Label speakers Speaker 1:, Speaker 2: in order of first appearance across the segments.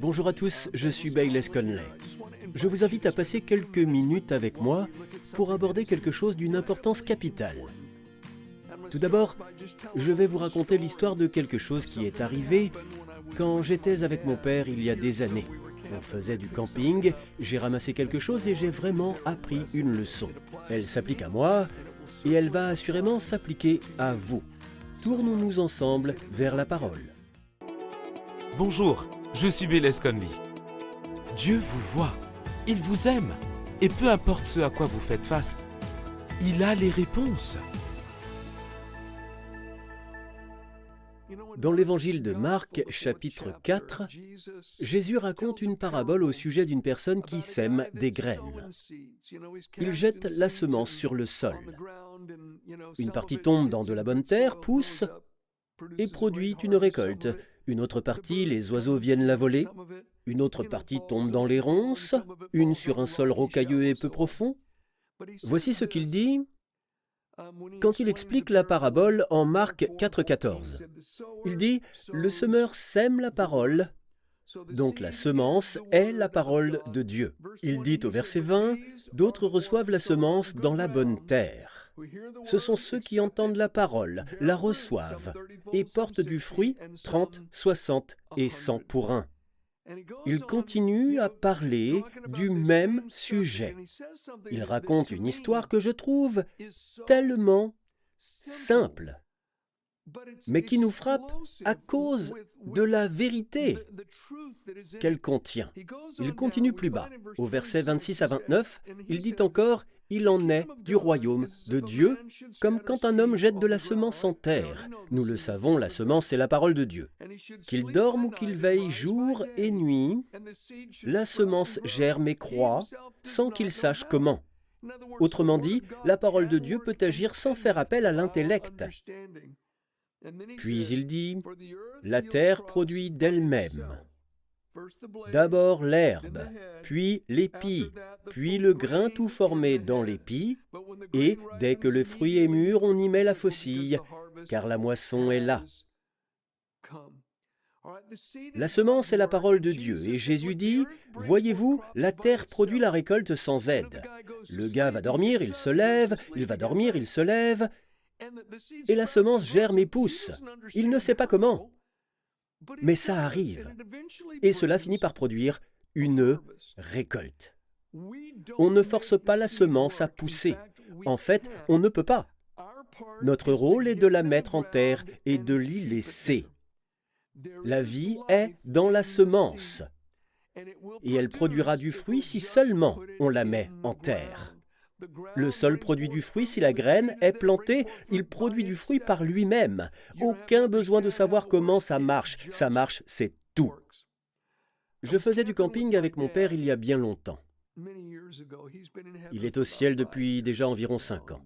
Speaker 1: Bonjour à tous, je suis Bayless Conley. Je vous invite à passer quelques minutes avec moi pour aborder quelque chose d'une importance capitale. Tout d'abord, je vais vous raconter l'histoire de quelque chose qui est arrivé quand j'étais avec mon père il y a des années. On faisait du camping, j'ai ramassé quelque chose et j'ai vraiment appris une leçon. Elle s'applique à moi et elle va assurément s'appliquer à vous. Tournons-nous ensemble vers la parole.
Speaker 2: Bonjour, je suis Bélez Conley. Dieu vous voit, il vous aime, et peu importe ce à quoi vous faites face, il a les réponses.
Speaker 1: Dans l'évangile de Marc, chapitre 4, Jésus raconte une parabole au sujet d'une personne qui sème des graines. Il jette la semence sur le sol. Une partie tombe dans de la bonne terre, pousse et produit une récolte. Une autre partie, les oiseaux viennent la voler. Une autre partie tombe dans les ronces, une sur un sol rocailleux et peu profond. Voici ce qu'il dit quand il explique la parabole en Marc 4,14. Il dit Le semeur sème la parole, donc la semence est la parole de Dieu. Il dit au verset 20 D'autres reçoivent la semence dans la bonne terre. Ce sont ceux qui entendent la parole, la reçoivent et portent du fruit 30, 60 et 100 pour un. Il continue à parler du même sujet. Il raconte une histoire que je trouve tellement simple, mais qui nous frappe à cause de la vérité qu'elle contient. Il continue plus bas. Au verset 26 à 29, il dit encore il en est du royaume de Dieu, comme quand un homme jette de la semence en terre. Nous le savons, la semence est la parole de Dieu. Qu'il dorme ou qu'il veille jour et nuit, la semence germe et croît sans qu'il sache comment. Autrement dit, la parole de Dieu peut agir sans faire appel à l'intellect. Puis il dit, la terre produit d'elle-même. D'abord l'herbe, puis l'épi, puis le grain tout formé dans l'épi, et dès que le fruit est mûr, on y met la faucille, car la moisson est là. La semence est la parole de Dieu, et Jésus dit, Voyez-vous, la terre produit la récolte sans aide. Le gars va dormir, il se lève, il va dormir, il se lève, et la semence germe et pousse. Il ne sait pas comment. Mais ça arrive. Et cela finit par produire une récolte. On ne force pas la semence à pousser. En fait, on ne peut pas. Notre rôle est de la mettre en terre et de l'y laisser. La vie est dans la semence. Et elle produira du fruit si seulement on la met en terre. Le sol produit du fruit si la graine est plantée, il produit du fruit par lui-même. Aucun besoin de savoir comment ça marche. Ça marche, c'est tout. Je faisais du camping avec mon père il y a bien longtemps. Il est au ciel depuis déjà environ cinq ans.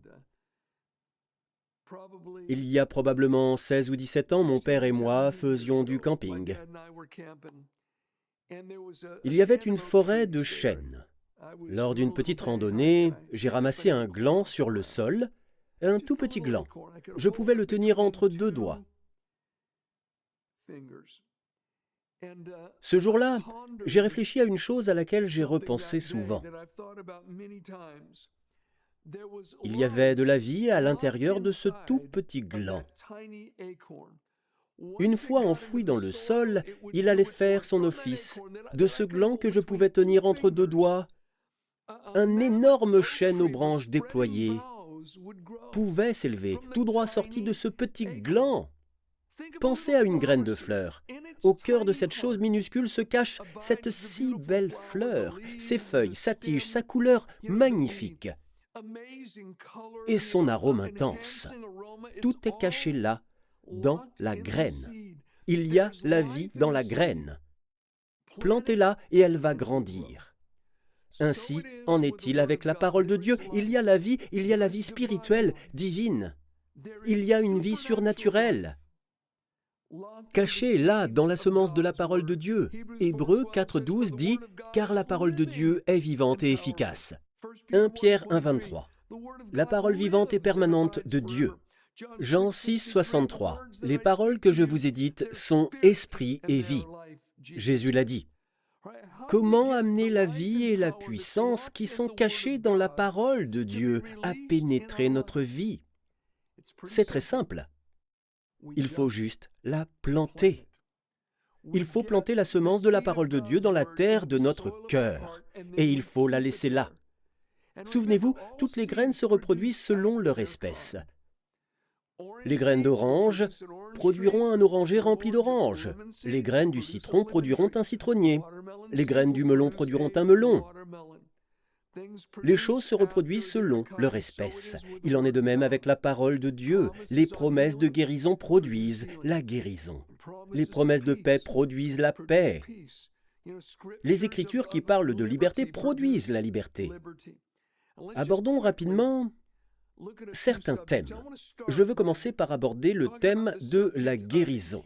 Speaker 1: Il y a probablement 16 ou 17 ans, mon père et moi faisions du camping. Il y avait une forêt de chênes. Lors d'une petite randonnée, j'ai ramassé un gland sur le sol, un tout petit gland. Je pouvais le tenir entre deux doigts. Ce jour-là, j'ai réfléchi à une chose à laquelle j'ai repensé souvent. Il y avait de la vie à l'intérieur de ce tout petit gland. Une fois enfoui dans le sol, il allait faire son office. De ce gland que je pouvais tenir entre deux doigts, un énorme chêne aux branches déployées pouvait s'élever, tout droit sorti de ce petit gland. Pensez à une graine de fleur. Au cœur de cette chose minuscule se cache cette si belle fleur, ses feuilles, sa tige, sa couleur magnifique et son arôme intense. Tout est caché là, dans la graine. Il y a la vie dans la graine. Plantez-la et elle va grandir. Ainsi en est-il avec la parole de Dieu. Il y a la vie, il y a la vie spirituelle, divine. Il y a une vie surnaturelle. Cachée là dans la semence de la parole de Dieu. Hébreu 4.12 dit Car la parole de Dieu est vivante et efficace. 1 Pierre 1.23 La parole vivante et permanente de Dieu. Jean 6.63 Les paroles que je vous ai dites sont esprit et vie. Jésus l'a dit. Comment amener la vie et la puissance qui sont cachées dans la parole de Dieu à pénétrer notre vie? C'est très simple. Il faut juste la planter. Il faut planter la semence de la parole de Dieu dans la terre de notre cœur, et il faut la laisser là. Souvenez-vous, toutes les graines se reproduisent selon leur espèce. Les graines d'orange produiront un oranger rempli d'oranges. Les graines du citron produiront un citronnier. Les graines du melon produiront un melon. Les choses se reproduisent selon leur espèce. Il en est de même avec la parole de Dieu. Les promesses de guérison produisent la guérison. Les promesses de paix produisent la paix. Les écritures qui parlent de liberté produisent la liberté. Abordons rapidement certains thèmes. Je veux commencer par aborder le thème de la guérison.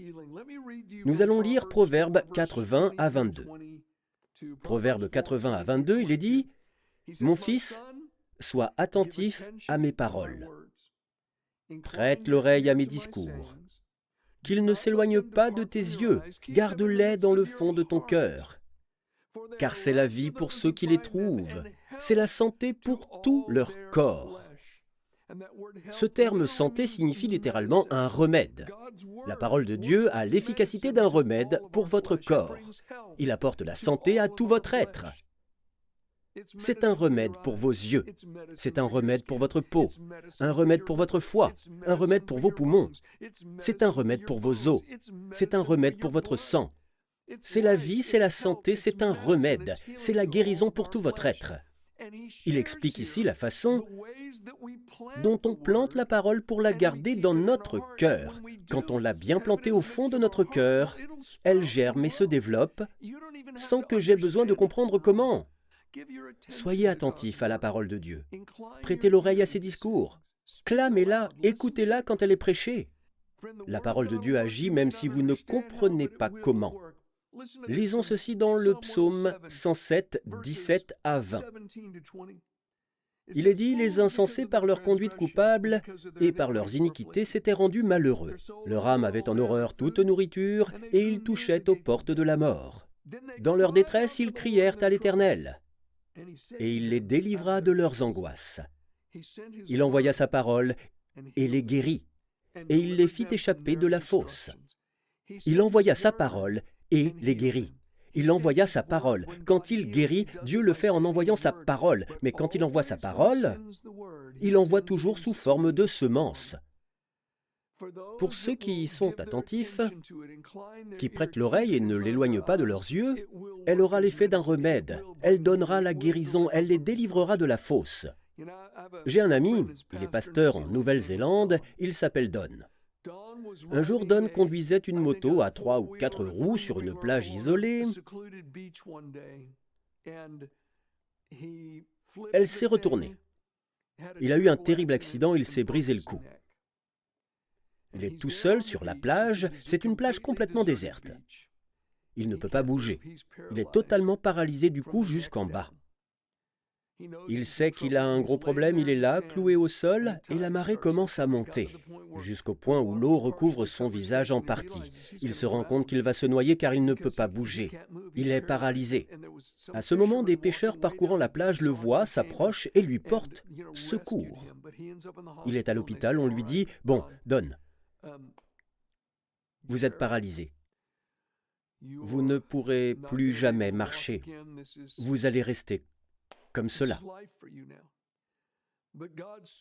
Speaker 1: Nous allons lire Proverbe 80 à 22. Proverbe 80 à 22, il est dit Mon fils, sois attentif à mes paroles. Prête l'oreille à mes discours. Qu'ils ne s'éloignent pas de tes yeux, garde-les dans le fond de ton cœur. Car c'est la vie pour ceux qui les trouvent, c'est la santé pour tout leur corps. Ce terme santé signifie littéralement un remède. La parole de Dieu a l'efficacité d'un remède pour votre corps. Il apporte la santé à tout votre être. C'est un remède pour vos yeux, c'est un remède pour votre peau, un remède pour votre foie, un remède pour vos poumons, c'est un remède pour vos os, c'est un remède pour votre sang. C'est la vie, c'est la santé, c'est un remède, c'est la guérison pour tout votre être. Il explique ici la façon dont on plante la parole pour la garder dans notre cœur. Quand on l'a bien plantée au fond de notre cœur, elle germe et se développe sans que j'aie besoin de comprendre comment. Soyez attentif à la parole de Dieu. Prêtez l'oreille à ses discours. Clamez-la, écoutez-la quand elle est prêchée. La parole de Dieu agit même si vous ne comprenez pas comment. Lisons ceci dans le psaume 107, 17 à 20. Il est dit, les insensés par leur conduite coupable et par leurs iniquités s'étaient rendus malheureux. Leur âme avait en horreur toute nourriture et ils touchaient aux portes de la mort. Dans leur détresse, ils crièrent à l'Éternel et il les délivra de leurs angoisses. Il envoya sa parole et les guérit et il les fit échapper de la fosse. Il envoya sa parole et les guérit. Il envoya sa parole. Quand il guérit, Dieu le fait en envoyant sa parole. Mais quand il envoie sa parole, il envoie toujours sous forme de semence. Pour ceux qui y sont attentifs, qui prêtent l'oreille et ne l'éloignent pas de leurs yeux, elle aura l'effet d'un remède. Elle donnera la guérison, elle les délivrera de la fosse. J'ai un ami, il est pasteur en Nouvelle-Zélande, il s'appelle Don. Un jour, Don conduisait une moto à trois ou quatre roues sur une plage isolée. Elle s'est retournée. Il a eu un terrible accident, il s'est brisé le cou. Il est tout seul sur la plage, c'est une plage complètement déserte. Il ne peut pas bouger. Il est totalement paralysé du cou jusqu'en bas. Il sait qu'il a un gros problème, il est là, cloué au sol, et la marée commence à monter, jusqu'au point où l'eau recouvre son visage en partie. Il se rend compte qu'il va se noyer car il ne peut pas bouger. Il est paralysé. À ce moment, des pêcheurs parcourant la plage le voient, s'approchent et lui portent secours. Il est à l'hôpital, on lui dit, Bon, donne. Vous êtes paralysé. Vous ne pourrez plus jamais marcher. Vous allez rester comme cela.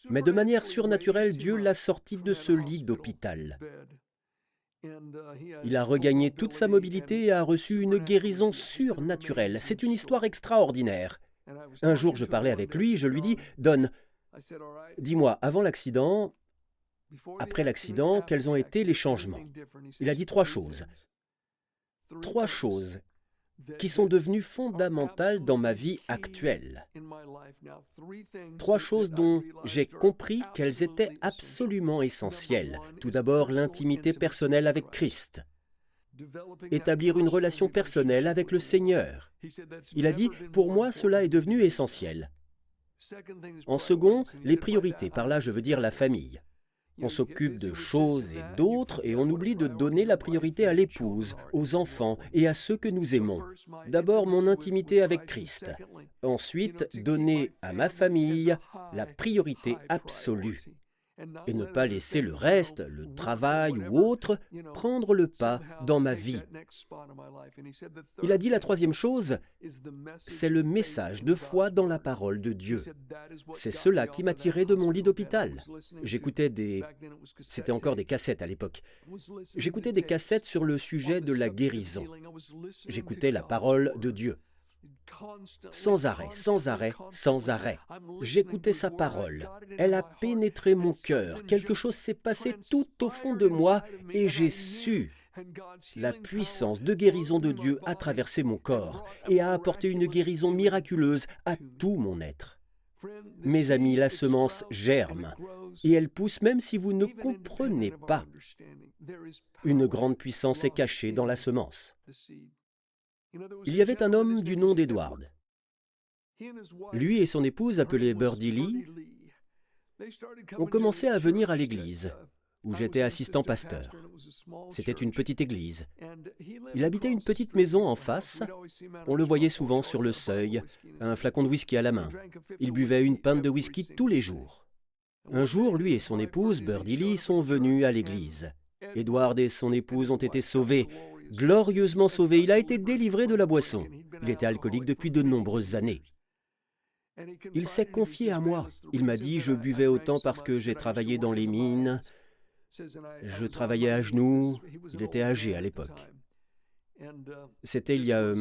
Speaker 1: Mais de manière surnaturelle, Dieu l'a sorti de ce lit d'hôpital. Il a regagné toute sa mobilité et a reçu une guérison surnaturelle. C'est une histoire extraordinaire. Un jour, je parlais avec lui, je lui dis, Don, dis-moi, avant l'accident, après l'accident, quels ont été les changements? Il a dit trois choses. Trois choses qui sont devenues fondamentales dans ma vie actuelle. Trois choses dont j'ai compris qu'elles étaient absolument essentielles. Tout d'abord, l'intimité personnelle avec Christ. Établir une relation personnelle avec le Seigneur. Il a dit, pour moi, cela est devenu essentiel. En second, les priorités. Par là, je veux dire la famille. On s'occupe de choses et d'autres et on oublie de donner la priorité à l'épouse, aux enfants et à ceux que nous aimons. D'abord mon intimité avec Christ. Ensuite, donner à ma famille la priorité absolue et ne pas laisser le reste, le travail ou autre, prendre le pas dans ma vie. Il a dit la troisième chose, c'est le message de foi dans la parole de Dieu. C'est cela qui m'a tiré de mon lit d'hôpital. J'écoutais des... C'était encore des cassettes à l'époque. J'écoutais des cassettes sur le sujet de la guérison. J'écoutais la parole de Dieu. Sans arrêt, sans arrêt, sans arrêt. J'écoutais sa parole. Elle a pénétré mon cœur. Quelque chose s'est passé tout au fond de moi et j'ai su. La puissance de guérison de Dieu a traversé mon corps et a apporté une guérison miraculeuse à tout mon être. Mes amis, la semence germe et elle pousse même si vous ne comprenez pas. Une grande puissance est cachée dans la semence. Il y avait un homme du nom d'Edward. Lui et son épouse, appelée Birdie Lee, ont commencé à venir à l'église, où j'étais assistant pasteur. C'était une petite église. Il habitait une petite maison en face. On le voyait souvent sur le seuil, un flacon de whisky à la main. Il buvait une pinte de whisky tous les jours. Un jour, lui et son épouse, Birdie Lee, sont venus à l'église. Edward et son épouse ont été sauvés glorieusement sauvé. Il a été délivré de la boisson. Il était alcoolique depuis de nombreuses années. Il s'est confié à moi. Il m'a dit, je buvais autant parce que j'ai travaillé dans les mines. Je travaillais à genoux. Il était âgé à l'époque. C'était il y a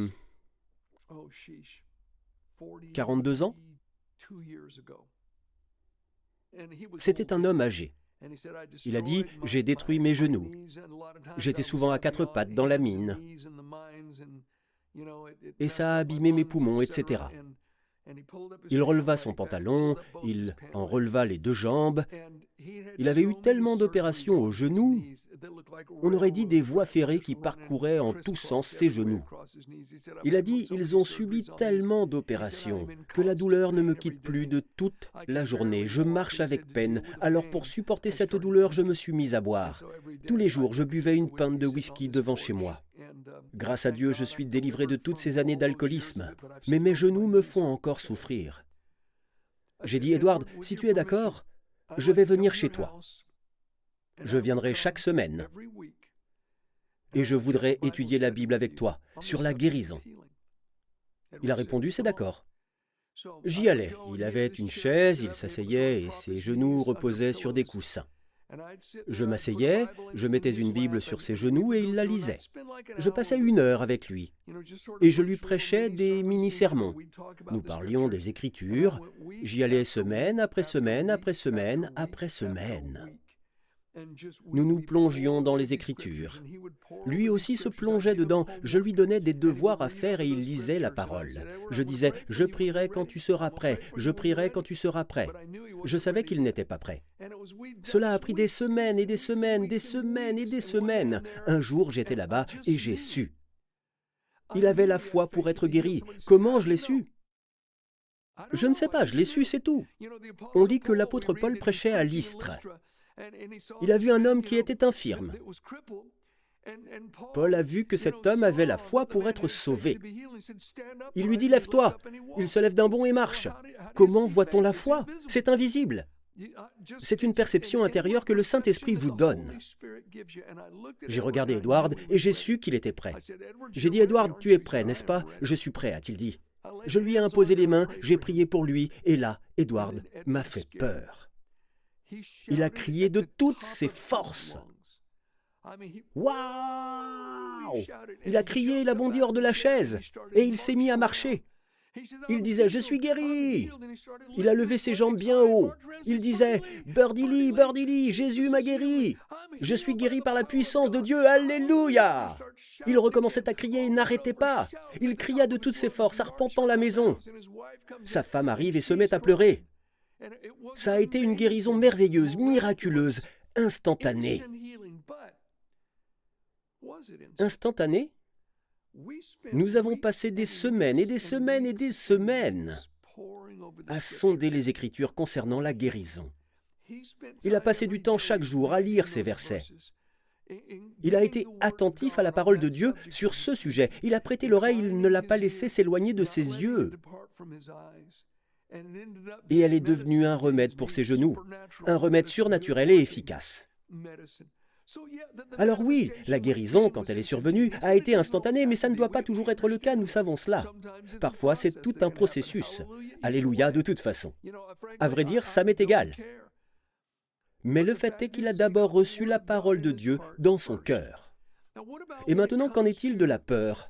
Speaker 1: 42 ans. C'était un homme âgé. Il a dit, j'ai détruit mes genoux. J'étais souvent à quatre pattes dans la mine. Et ça a abîmé mes poumons, etc. Il releva son pantalon, il en releva les deux jambes. Il avait eu tellement d'opérations aux genoux, on aurait dit des voies ferrées qui parcouraient en tous sens ses genoux. Il a dit, ils ont subi tellement d'opérations que la douleur ne me quitte plus de toute la journée. Je marche avec peine. Alors pour supporter cette douleur, je me suis mis à boire. Tous les jours, je buvais une pinte de whisky devant chez moi. Grâce à Dieu, je suis délivré de toutes ces années d'alcoolisme, mais mes genoux me font encore souffrir. J'ai dit, Edward, si tu es d'accord, je vais venir chez toi. Je viendrai chaque semaine. Et je voudrais étudier la Bible avec toi sur la guérison. Il a répondu, c'est d'accord. J'y allais. Il avait une chaise, il s'asseyait et ses genoux reposaient sur des coussins. Je m'asseyais, je mettais une Bible sur ses genoux et il la lisait. Je passais une heure avec lui et je lui prêchais des mini-sermons. Nous parlions des Écritures, j'y allais semaine après semaine après semaine après semaine. Nous nous plongions dans les Écritures. Lui aussi se plongeait dedans. Je lui donnais des devoirs à faire et il lisait la parole. Je disais, je prierai quand tu seras prêt, je prierai quand tu seras prêt. Je savais qu'il n'était pas prêt. Cela a pris des semaines et des semaines, des semaines et des semaines. Un jour, j'étais là-bas et j'ai su. Il avait la foi pour être guéri. Comment je l'ai su? Je ne sais pas, je l'ai su, c'est tout. On dit que l'apôtre Paul prêchait à Lystre. Il a vu un homme qui était infirme. Paul a vu que cet homme avait la foi pour être sauvé. Il lui dit, Lève-toi. Il se lève d'un bond et marche. Comment voit-on la foi? C'est invisible. C'est une perception intérieure que le Saint-Esprit vous donne. J'ai regardé Edward et j'ai su qu'il était prêt. J'ai dit, Edward, tu es prêt, n'est-ce pas? Je suis prêt, a-t-il dit. Je lui ai imposé les mains, j'ai prié pour lui, et là, Edward m'a fait peur. Il a crié de toutes ses forces. Waouh Il a crié, il a bondi hors de la chaise et il s'est mis à marcher. Il disait, je suis guéri. Il a levé ses jambes bien haut. Il disait, Birdie Lee, Jésus m'a guéri. Je suis guéri par la puissance de Dieu. Alléluia. Il recommençait à crier et n'arrêtait pas. Il cria de toutes ses forces, arpentant la maison. Sa femme arrive et se met à pleurer. Ça a été une guérison merveilleuse, miraculeuse, instantanée. Instantanée Nous avons passé des semaines et des semaines et des semaines à sonder les Écritures concernant la guérison. Il a passé du temps chaque jour à lire ces versets. Il a été attentif à la parole de Dieu sur ce sujet. Il a prêté l'oreille, il ne l'a pas laissé s'éloigner de ses yeux. Et elle est devenue un remède pour ses genoux, un remède surnaturel et efficace. Alors oui, la guérison, quand elle est survenue, a été instantanée, mais ça ne doit pas toujours être le cas, nous savons cela. Parfois, c'est tout un processus. Alléluia, de toute façon. À vrai dire, ça m'est égal. Mais le fait est qu'il a d'abord reçu la parole de Dieu dans son cœur. Et maintenant, qu'en est-il de la peur?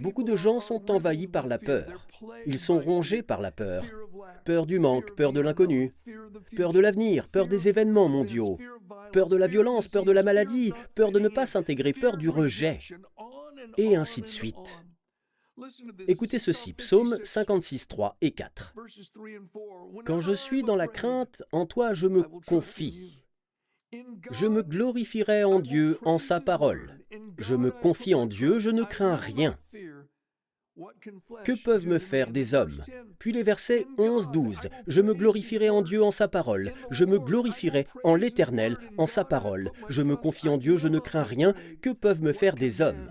Speaker 1: Beaucoup de gens sont envahis par la peur. Ils sont rongés par la peur. Peur du manque, peur de l'inconnu, peur de l'avenir, peur des événements mondiaux, peur de la violence, peur de la maladie, peur de ne pas s'intégrer, peur du rejet, et ainsi de suite. Écoutez ceci, psaume 56, 3 et 4. Quand je suis dans la crainte, en toi je me confie. Je me glorifierai en Dieu, en sa parole. Je me confie en Dieu, je ne crains rien. Que peuvent me faire des hommes? Puis les versets 11-12. Je me glorifierai en Dieu en sa parole. Je me glorifierai en l'Éternel en sa parole. Je me confie en Dieu, je ne crains rien. Que peuvent me faire des hommes?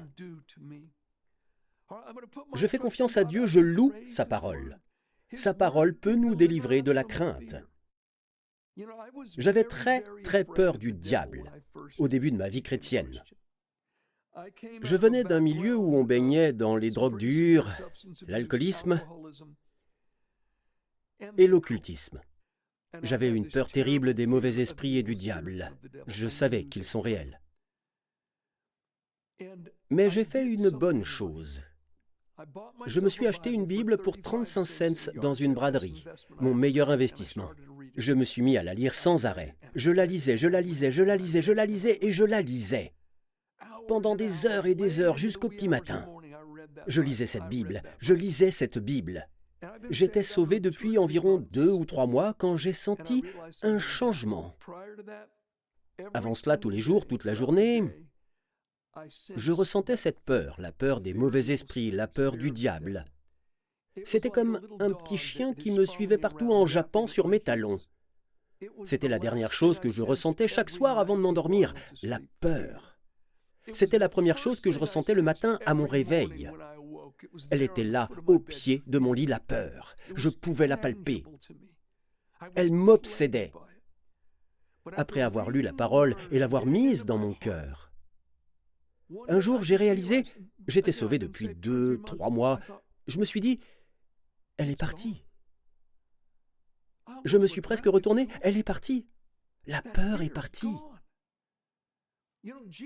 Speaker 1: Je fais confiance à Dieu, je loue sa parole. Sa parole peut nous délivrer de la crainte. J'avais très très peur du diable au début de ma vie chrétienne. Je venais d'un milieu où on baignait dans les drogues dures, l'alcoolisme et l'occultisme. J'avais une peur terrible des mauvais esprits et du diable. Je savais qu'ils sont réels. Mais j'ai fait une bonne chose. Je me suis acheté une Bible pour 35 cents dans une braderie, mon meilleur investissement. Je me suis mis à la lire sans arrêt. Je la lisais, je la lisais, je la lisais, je la lisais et je la lisais pendant des heures et des heures jusqu'au petit matin. Je lisais cette Bible, je lisais cette Bible. J'étais sauvé depuis environ deux ou trois mois quand j'ai senti un changement. Avant cela, tous les jours, toute la journée, je ressentais cette peur, la peur des mauvais esprits, la peur du diable. C'était comme un petit chien qui me suivait partout en jappant sur mes talons. C'était la dernière chose que je ressentais chaque soir avant de m'endormir, la peur. C'était la première chose que je ressentais le matin à mon réveil. Elle était là, au pied de mon lit, la peur. Je pouvais la palper. Elle m'obsédait. Après avoir lu la parole et l'avoir mise dans mon cœur, un jour j'ai réalisé, j'étais sauvé depuis deux, trois mois, je me suis dit, elle est partie. Je me suis presque retourné, elle est partie. La peur est partie.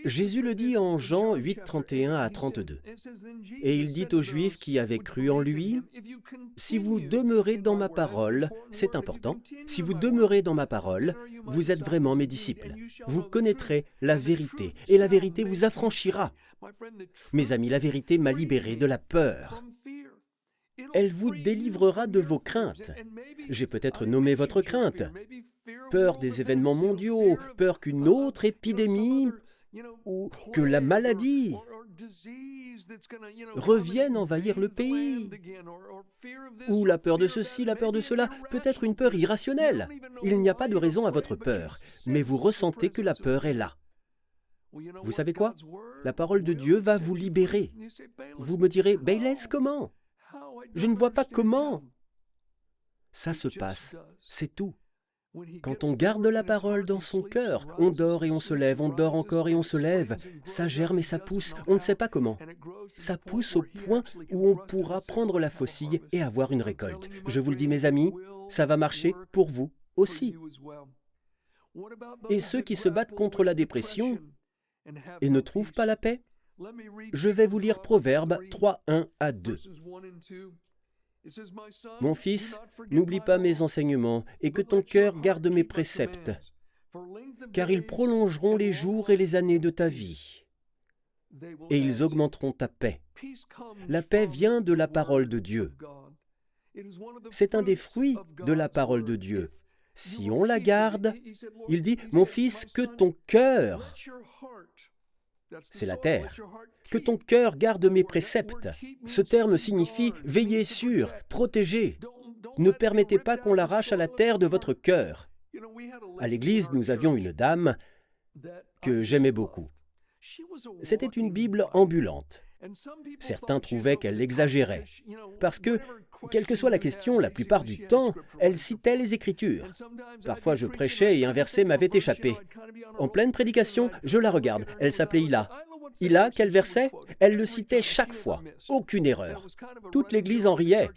Speaker 1: Jésus le dit en Jean 8, 31 à 32. Et il dit aux Juifs qui avaient cru en lui, Si vous demeurez dans ma parole, c'est important, si vous demeurez dans ma parole, vous êtes vraiment mes disciples. Vous connaîtrez la vérité, et la vérité vous affranchira. Mes amis, la vérité m'a libéré de la peur. Elle vous délivrera de vos craintes. J'ai peut-être nommé votre crainte. Peur des événements mondiaux, peur qu'une autre épidémie ou que la maladie revienne envahir le pays, ou la peur de ceci, la peur de cela, peut-être une peur irrationnelle. Il n'y a pas de raison à votre peur, mais vous ressentez que la peur est là. Vous savez quoi? La parole de Dieu va vous libérer. Vous me direz, Bayless, comment? Je ne vois pas comment. Ça se passe, c'est tout. Quand on garde la parole dans son cœur, on dort et on se lève, on dort encore et on se lève. Ça germe et ça pousse, on ne sait pas comment. Ça pousse au point où on pourra prendre la faucille et avoir une récolte. Je vous le dis mes amis, ça va marcher pour vous aussi. Et ceux qui se battent contre la dépression et ne trouvent pas la paix, je vais vous lire Proverbe 3, 1 à 2. Mon fils, n'oublie pas mes enseignements et que ton cœur garde mes préceptes, car ils prolongeront les jours et les années de ta vie, et ils augmenteront ta paix. La paix vient de la parole de Dieu. C'est un des fruits de la parole de Dieu. Si on la garde, il dit, mon fils, que ton cœur c'est la terre. Que ton cœur garde mes préceptes. Ce terme signifie veiller sur, protéger. Ne permettez pas qu'on l'arrache à la terre de votre cœur. À l'église, nous avions une dame que j'aimais beaucoup. C'était une Bible ambulante. Certains trouvaient qu'elle exagérait, parce que, quelle que soit la question, la plupart du temps, elle citait les Écritures. Parfois je prêchais et un verset m'avait échappé. En pleine prédication, je la regarde, elle s'appelait Ila. Ila, quel verset? Elle le citait chaque fois, aucune erreur. Toute l'Église en riait.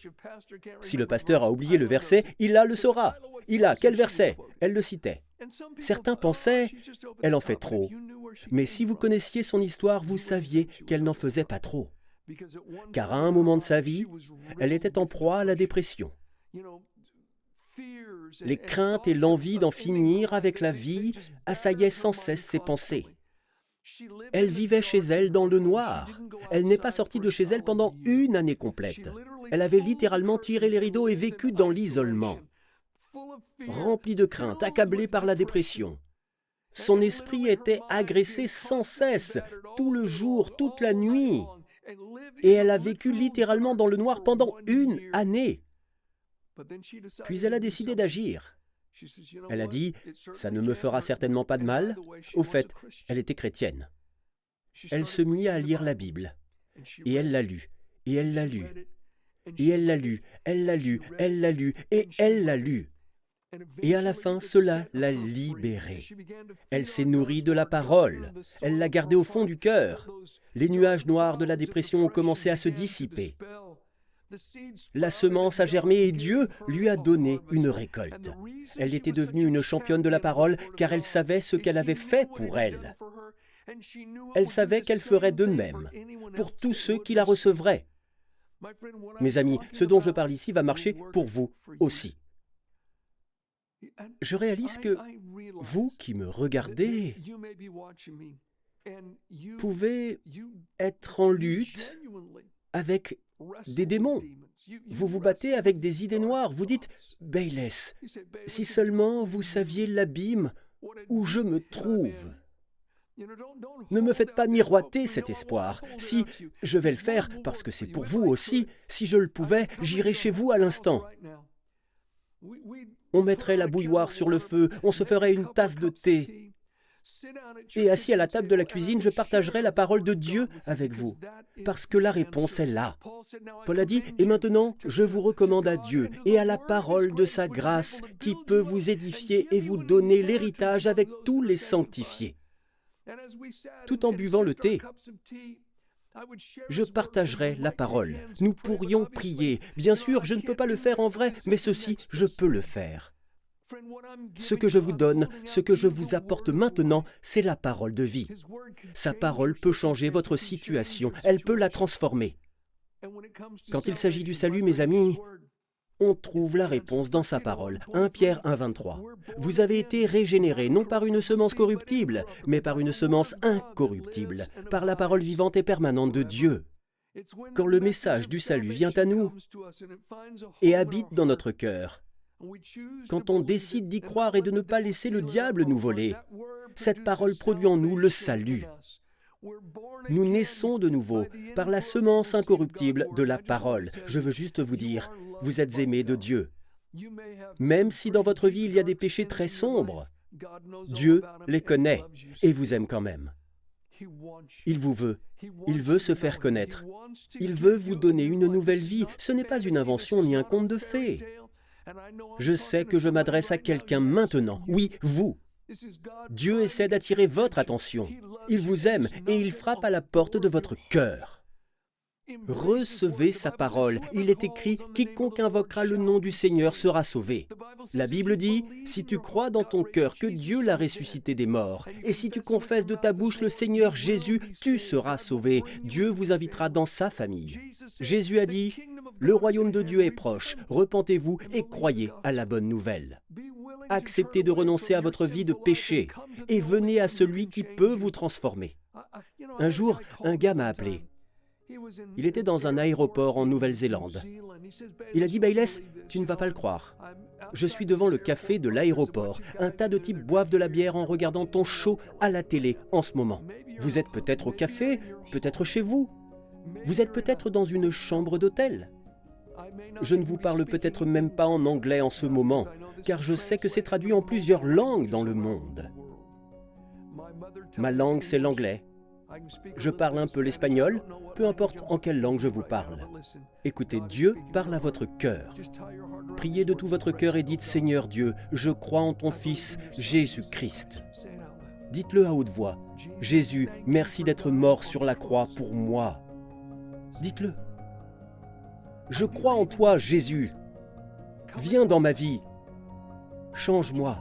Speaker 1: Si le pasteur a oublié le verset, Ila le saura. Ila, quel verset? Elle le citait. Certains pensaient, elle en fait trop. Mais si vous connaissiez son histoire, vous saviez qu'elle n'en faisait pas trop. Car à un moment de sa vie, elle était en proie à la dépression. Les craintes et l'envie d'en finir avec la vie assaillaient sans cesse ses pensées. Elle vivait chez elle dans le noir. Elle n'est pas sortie de chez elle pendant une année complète. Elle avait littéralement tiré les rideaux et vécu dans l'isolement. Remplie de crainte, accablée par la dépression. Son esprit était agressé sans cesse, tout le jour, toute la nuit. Et elle a vécu littéralement dans le noir pendant une année. Puis elle a décidé d'agir. Elle a dit, ça ne me fera certainement pas de mal. Au fait, elle était chrétienne. Elle se mit à lire la Bible. Et elle l'a lu. Et elle l'a lu. Et elle l'a lu. Elle l'a lu. Elle l'a lu. Et elle l'a lu. Et à la fin, cela l'a libérée. Elle s'est nourrie de la parole. Elle l'a gardée au fond du cœur. Les nuages noirs de la dépression ont commencé à se dissiper. La semence a germé et Dieu lui a donné une récolte. Elle était devenue une championne de la parole car elle savait ce qu'elle avait fait pour elle. Elle savait qu'elle ferait de même pour tous ceux qui la recevraient. Mes amis, ce dont je parle ici va marcher pour vous aussi. Je réalise que vous qui me regardez pouvez être en lutte avec des démons. Vous vous battez avec des idées noires. Vous dites, Bayless, si seulement vous saviez l'abîme où je me trouve. Ne me faites pas miroiter cet espoir. Si je vais le faire, parce que c'est pour vous aussi, si je le pouvais, j'irais chez vous à l'instant. On mettrait la bouilloire sur le feu, on se ferait une tasse de thé. Et assis à la table de la cuisine, je partagerai la parole de Dieu avec vous, parce que la réponse est là. Paul a dit, et maintenant, je vous recommande à Dieu et à la parole de sa grâce qui peut vous édifier et vous donner l'héritage avec tous les sanctifiés. Tout en buvant le thé, je partagerai la parole. Nous pourrions prier. Bien sûr, je ne peux pas le faire en vrai, mais ceci, je peux le faire. Ce que je vous donne, ce que je vous apporte maintenant, c'est la parole de vie. Sa parole peut changer votre situation, elle peut la transformer. Quand il s'agit du salut, mes amis, on trouve la réponse dans sa parole. 1 Pierre 1,23. Vous avez été régénérés non par une semence corruptible, mais par une semence incorruptible, par la parole vivante et permanente de Dieu. Quand le message du salut vient à nous et habite dans notre cœur, quand on décide d'y croire et de ne pas laisser le diable nous voler, cette parole produit en nous le salut. Nous naissons de nouveau par la semence incorruptible de la parole. Je veux juste vous dire, vous êtes aimés de Dieu. Même si dans votre vie il y a des péchés très sombres, Dieu les connaît et vous aime quand même. Il vous veut. Il veut se faire connaître. Il veut vous donner une nouvelle vie. Ce n'est pas une invention ni un conte de fées. Je sais que je m'adresse à quelqu'un maintenant. Oui, vous. Dieu essaie d'attirer votre attention. Il vous aime et il frappe à la porte de votre cœur. Recevez sa parole. Il est écrit, quiconque invoquera le nom du Seigneur sera sauvé. La Bible dit, si tu crois dans ton cœur que Dieu l'a ressuscité des morts, et si tu confesses de ta bouche le Seigneur Jésus, tu seras sauvé. Dieu vous invitera dans sa famille. Jésus a dit, le royaume de Dieu est proche, repentez-vous et croyez à la bonne nouvelle. Acceptez de renoncer à votre vie de péché et venez à celui qui peut vous transformer. Un jour, un gars m'a appelé. Il était dans un aéroport en Nouvelle-Zélande. Il a dit, Bayless, tu ne vas pas le croire. Je suis devant le café de l'aéroport. Un tas de types boivent de la bière en regardant ton show à la télé en ce moment. Vous êtes peut-être au café, peut-être chez vous. Vous êtes peut-être dans une chambre d'hôtel.
Speaker 3: Je ne vous parle peut-être même pas en anglais en ce moment, car je sais que c'est traduit en plusieurs langues dans le monde. Ma langue, c'est l'anglais. Je parle un peu l'espagnol, peu importe en quelle langue je vous parle. Écoutez, Dieu parle à votre cœur. Priez de tout votre cœur et dites Seigneur Dieu, je crois en ton Fils Jésus-Christ. Dites-le à haute voix. Jésus, merci d'être mort sur la croix pour moi. Dites-le. Je crois en toi, Jésus. Viens dans ma vie. Change-moi.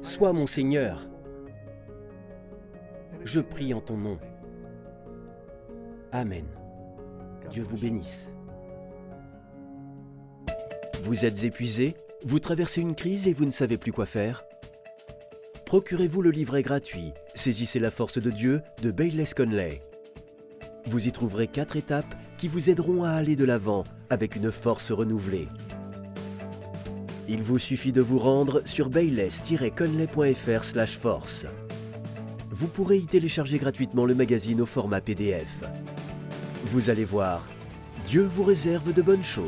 Speaker 3: Sois mon Seigneur. Je prie en ton nom. Amen. Dieu vous bénisse. Vous êtes épuisé Vous traversez une crise et vous ne savez plus quoi faire Procurez-vous le livret gratuit Saisissez la force de Dieu de Bayless Conley. Vous y trouverez quatre étapes qui vous aideront à aller de l'avant avec une force renouvelée. Il vous suffit de vous rendre sur bayless-conley.fr force. Vous pourrez y télécharger gratuitement le magazine au format PDF. Vous allez voir, Dieu vous réserve de bonnes choses.